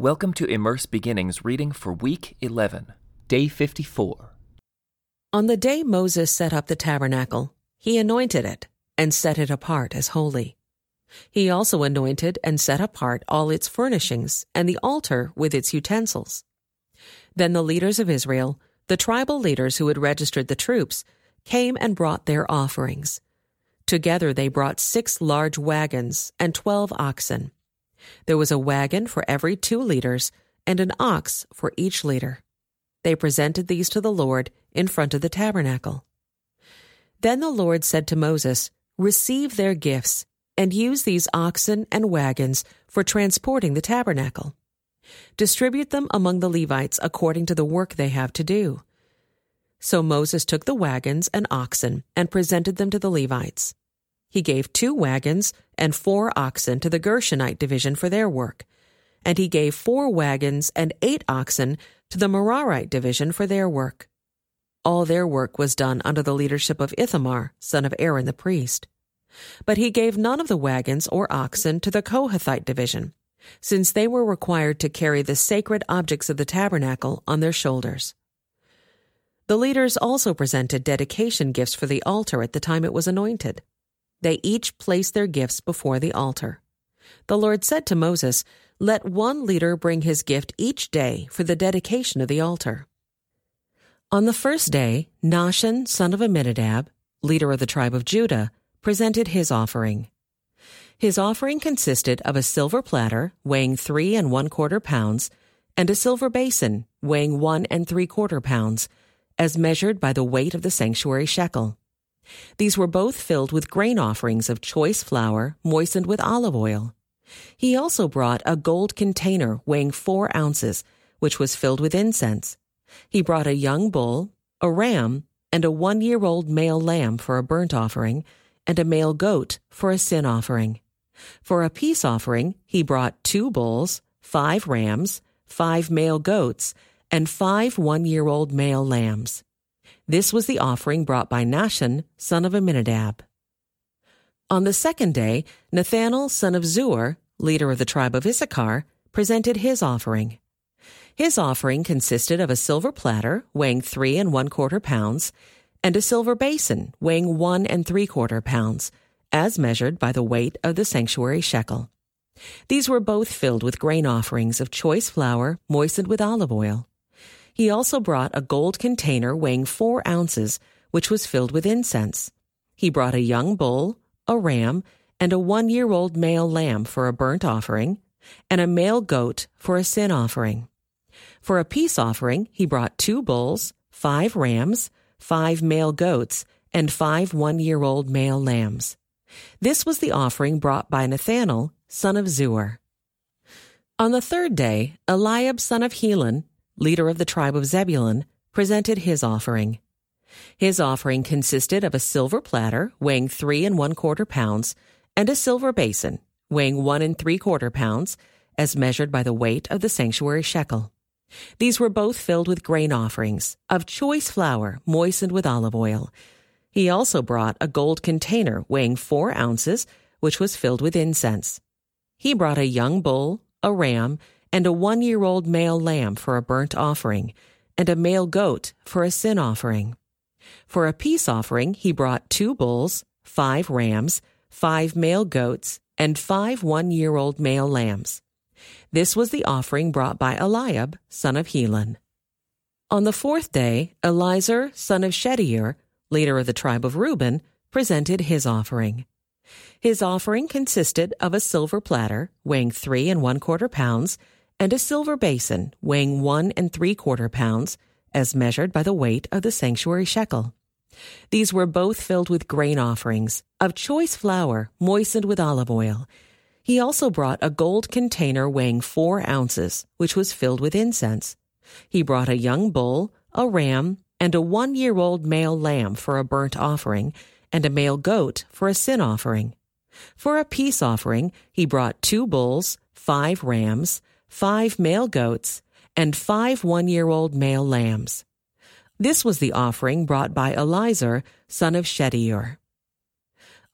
Welcome to Immerse Beginnings reading for week 11, day 54. On the day Moses set up the tabernacle, he anointed it and set it apart as holy. He also anointed and set apart all its furnishings and the altar with its utensils. Then the leaders of Israel, the tribal leaders who had registered the troops, came and brought their offerings. Together they brought six large wagons and twelve oxen there was a wagon for every two leaders and an ox for each leader. They presented these to the Lord in front of the tabernacle. Then the Lord said to Moses, Receive their gifts and use these oxen and wagons for transporting the tabernacle. Distribute them among the Levites according to the work they have to do. So Moses took the wagons and oxen and presented them to the Levites. He gave two wagons and four oxen to the Gershonite division for their work, and he gave four wagons and eight oxen to the Merarite division for their work. All their work was done under the leadership of Ithamar, son of Aaron the priest. But he gave none of the wagons or oxen to the Kohathite division, since they were required to carry the sacred objects of the tabernacle on their shoulders. The leaders also presented dedication gifts for the altar at the time it was anointed. They each placed their gifts before the altar. The Lord said to Moses, Let one leader bring his gift each day for the dedication of the altar. On the first day, Nahshon, son of Amminadab, leader of the tribe of Judah, presented his offering. His offering consisted of a silver platter weighing three and one quarter pounds and a silver basin weighing one and three quarter pounds, as measured by the weight of the sanctuary shekel. These were both filled with grain offerings of choice flour moistened with olive oil. He also brought a gold container weighing four ounces, which was filled with incense. He brought a young bull, a ram, and a one year old male lamb for a burnt offering, and a male goat for a sin offering. For a peace offering, he brought two bulls, five rams, five male goats, and five one year old male lambs. This was the offering brought by Nahshon, son of Amminadab. On the second day, Nethanel, son of Zuar, leader of the tribe of Issachar, presented his offering. His offering consisted of a silver platter weighing three and one quarter pounds and a silver basin weighing one and three quarter pounds, as measured by the weight of the sanctuary shekel. These were both filled with grain offerings of choice flour moistened with olive oil. He also brought a gold container weighing four ounces, which was filled with incense. He brought a young bull, a ram, and a one year old male lamb for a burnt offering, and a male goat for a sin offering. For a peace offering, he brought two bulls, five rams, five male goats, and five one year old male lambs. This was the offering brought by Nethanel, son of Zuar. On the third day, Eliab, son of Helon, leader of the tribe of Zebulun, presented his offering. His offering consisted of a silver platter weighing three and one quarter pounds and a silver basin weighing one and three quarter pounds, as measured by the weight of the sanctuary shekel. These were both filled with grain offerings of choice flour moistened with olive oil. He also brought a gold container weighing four ounces, which was filled with incense. He brought a young bull, a ram, and a one year old male lamb for a burnt offering, and a male goat for a sin offering. For a peace offering, he brought two bulls, five rams, five male goats, and five one year old male lambs. This was the offering brought by Eliab, son of Helon. On the fourth day, Elizur, son of Shedeur, leader of the tribe of Reuben, presented his offering. His offering consisted of a silver platter weighing three and one quarter pounds and a silver basin weighing one and three quarter pounds, as measured by the weight of the sanctuary shekel. These were both filled with grain offerings of choice flour moistened with olive oil. He also brought a gold container weighing four ounces, which was filled with incense. He brought a young bull, a ram, and a one year old male lamb for a burnt offering, and a male goat for a sin offering. For a peace offering, he brought two bulls, five rams, five male goats, and five one year old male lambs. This was the offering brought by Elizur, son of Shedeur.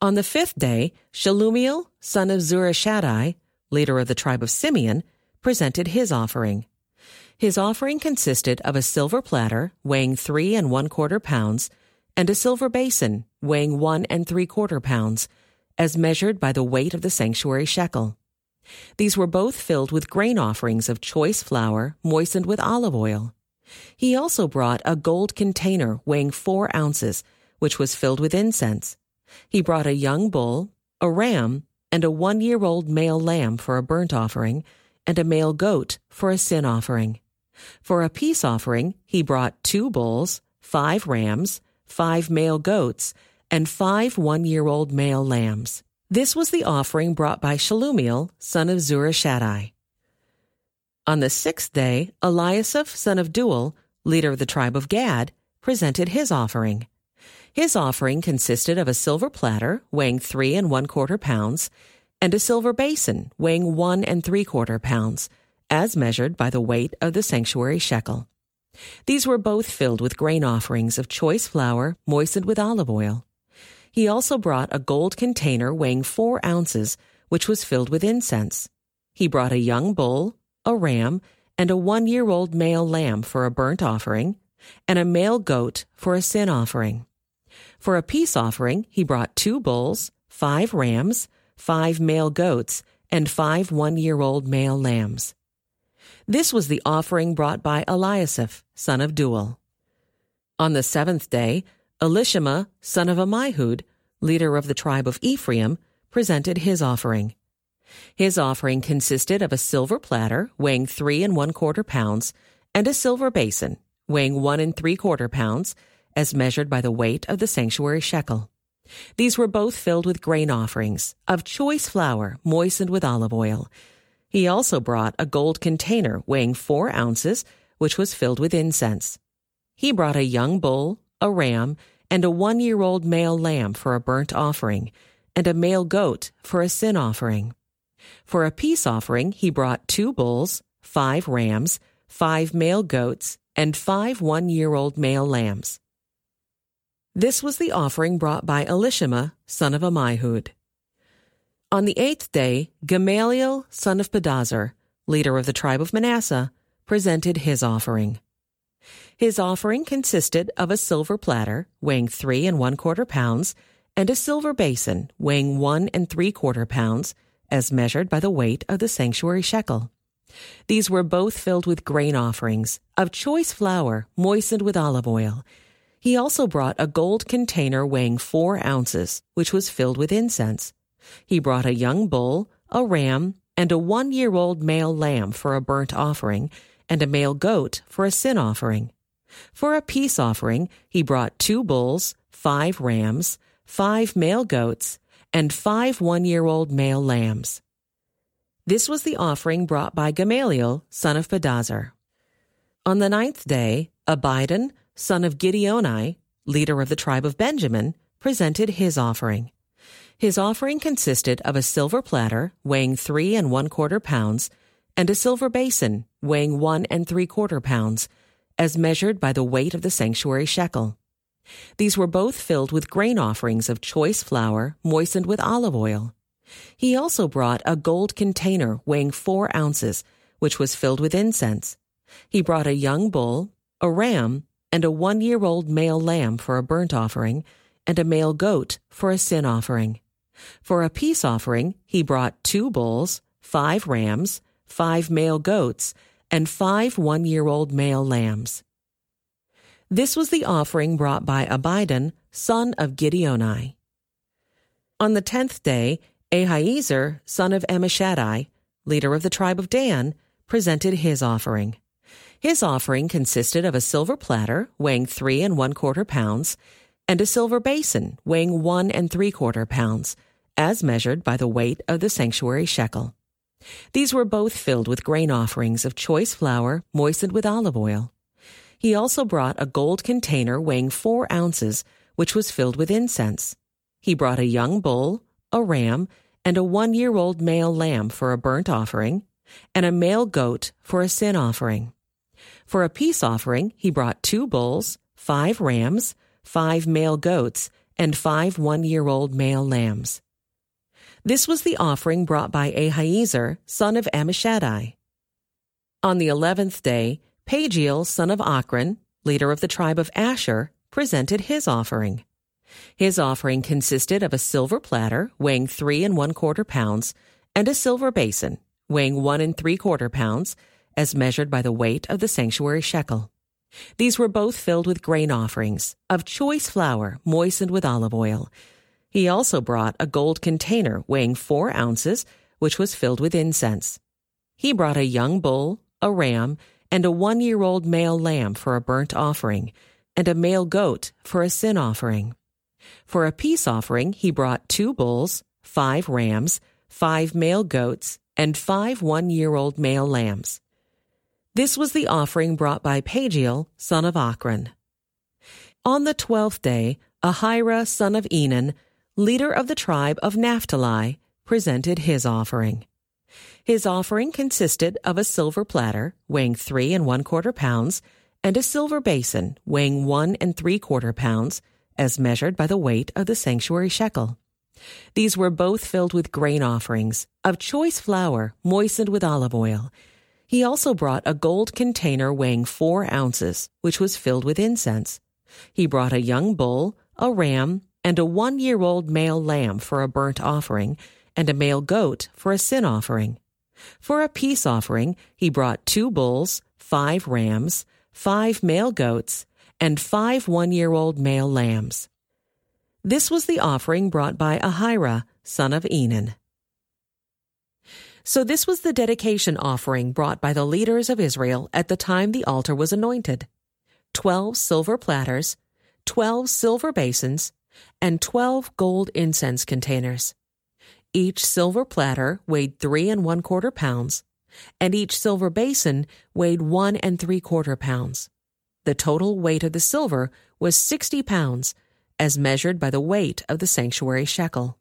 On the fifth day, Shelumiel, son of Zurishaddai, leader of the tribe of Simeon, presented his offering. His offering consisted of a silver platter weighing three and one quarter pounds and a silver basin weighing one and three quarter pounds, as measured by the weight of the sanctuary shekel. These were both filled with grain offerings of choice flour moistened with olive oil. He also brought a gold container weighing four ounces, which was filled with incense. He brought a young bull, a ram, and a one year old male lamb for a burnt offering, and a male goat for a sin offering. For a peace offering, he brought two bulls, five rams, five male goats, and five one year old male lambs. This was the offering brought by Shelumiel, son of Zurishaddai. On the sixth day, Eliasaph, son of Deuel, leader of the tribe of Gad, presented his offering. His offering consisted of a silver platter weighing three and one quarter pounds, and a silver basin weighing one and three quarter pounds, as measured by the weight of the sanctuary shekel. These were both filled with grain offerings of choice flour moistened with olive oil. He also brought a gold container weighing four ounces, which was filled with incense. He brought a young bull, a ram, and a one year old male lamb for a burnt offering, and a male goat for a sin offering. For a peace offering, he brought two bulls, five rams, five male goats, and five one year old male lambs. This was the offering brought by Eliasaph, son of Deuel. On the seventh day, Elishama, son of Ammihud, leader of the tribe of Ephraim, presented his offering. His offering consisted of a silver platter weighing three and one quarter pounds and a silver basin weighing one and three quarter pounds, as measured by the weight of the sanctuary shekel. These were both filled with grain offerings of choice flour moistened with olive oil. He also brought a gold container weighing four ounces, which was filled with incense. He brought a young bull, a ram, and a one year old male lamb for a burnt offering, and a male goat for a sin offering. For a peace offering, he brought two bulls, five rams, five male goats, and five one year old male lambs. This was the offering brought by Elishama, son of Ammihud. On the eighth day, Gamaliel, son of Pedahzur, leader of the tribe of Manasseh, presented his offering. His offering consisted of a silver platter weighing three and one quarter pounds and a silver basin weighing one and three quarter pounds, as measured by the weight of the sanctuary shekel. These were both filled with grain offerings of choice flour moistened with olive oil. He also brought a gold container weighing four ounces, which was filled with incense. He brought a young bull, a ram, and a one year old male lamb for a burnt offering, and a male goat for a sin offering. For a peace offering, he brought two bulls, five rams, five male goats, and five one year old male lambs. This was the offering brought by Gamaliel, son of Pedahzur. On the ninth day, Abidan, son of Gideoni, leader of the tribe of Benjamin, presented his offering. His offering consisted of a silver platter weighing three and one quarter pounds and a silver basin weighing one and three quarter pounds, as measured by the weight of the sanctuary shekel. These were both filled with grain offerings of choice flour moistened with olive oil. He also brought a gold container weighing four ounces, which was filled with incense. He brought a young bull, a ram, and a one year old male lamb for a burnt offering, and a male goat for a sin offering. For a peace offering, he brought two bulls, five rams, five male goats, and five one year old male lambs. This was the offering brought by Abidan, son of Gideoni. On the tenth day, Ahiezer, son of Ammishaddai, leader of the tribe of Dan, presented his offering. His offering consisted of a silver platter weighing three and one quarter pounds, and a silver basin weighing one and three quarter pounds, as measured by the weight of the sanctuary shekel. These were both filled with grain offerings of choice flour moistened with olive oil. He also brought a gold container weighing four ounces, which was filled with incense. He brought a young bull, a ram, and a one year old male lamb for a burnt offering, and a male goat for a sin offering. For a peace offering, he brought two bulls, five rams, five male goats, and five one year old male lambs. This was the offering brought by Ahiezer, son of Ammishaddai. On the eleventh day, Pagiel, son of Ochran, leader of the tribe of Asher, presented his offering. His offering consisted of a silver platter weighing three and one quarter pounds and a silver basin weighing one and three quarter pounds, as measured by the weight of the sanctuary shekel. These were both filled with grain offerings of choice flour moistened with olive oil. He also brought a gold container weighing four ounces, which was filled with incense. He brought a young bull, a ram, and a one year old male lamb for a burnt offering, and a male goat for a sin offering. For a peace offering, he brought two bulls, five rams, five male goats, and five one year old male lambs. This was the offering brought by Pagiel, son of Ochran. On the twelfth day, Ahira, son of Enan, leader of the tribe of Naphtali, presented his offering. His offering consisted of a silver platter weighing three and one quarter pounds and a silver basin weighing one and three quarter pounds, as measured by the weight of the sanctuary shekel. These were both filled with grain offerings of choice flour moistened with olive oil. He also brought a gold container weighing four ounces, which was filled with incense. He brought a young bull, a ram, and a one year old male lamb for a burnt offering, and a male goat for a sin offering. For a peace offering, he brought two bulls, five rams, five male goats, and five one year old male lambs. This was the offering brought by Ahira, son of Enan. So this was the dedication offering brought by the leaders of Israel at the time the altar was anointed. Twelve silver platters, twelve silver basins, and twelve gold incense containers. Each silver platter weighed three and one quarter pounds, and each silver basin weighed one and three quarter pounds. The total weight of the silver was sixty pounds, as measured by the weight of the sanctuary shekel.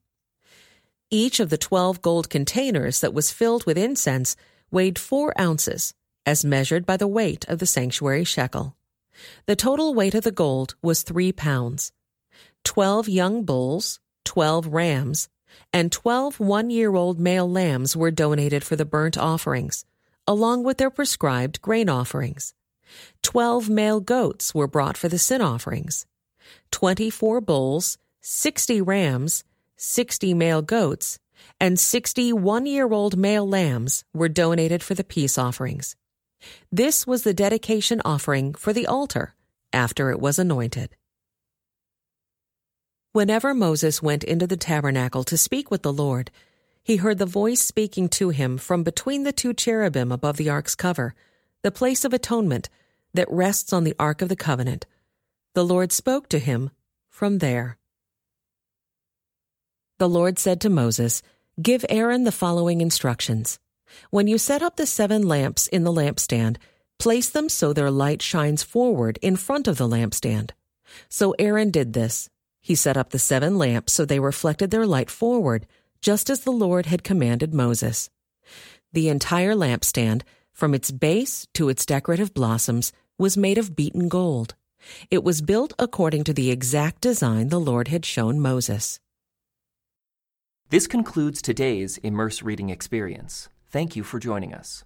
Each of the twelve gold containers that was filled with incense weighed four ounces, as measured by the weight of the sanctuary shekel. The total weight of the gold was three pounds. Twelve young bulls, twelve rams, and twelve one year old male lambs were donated for the burnt offerings, along with their prescribed grain offerings. Twelve male goats were brought for the sin offerings. 24 bulls, 60 rams, 60 male goats, and 60 one year old male lambs were donated for the peace offerings. This was the dedication offering for the altar after it was anointed. Whenever Moses went into the tabernacle to speak with the Lord, he heard the voice speaking to him from between the two cherubim above the ark's cover, the place of atonement that rests on the ark of the covenant the Lord spoke to him from there. The Lord said to Moses, Give Aaron the following instructions. When you set up the seven lamps in the lampstand, place them so their light shines forward in front of the lampstand. So Aaron did this. He set up the seven lamps so they reflected their light forward, just as the Lord had commanded Moses. The entire lampstand, from its base to its decorative blossoms, was made of beaten gold. It was built according to the exact design the Lord had shown Moses. This concludes today's Immerse Reading Experience. Thank you for joining us.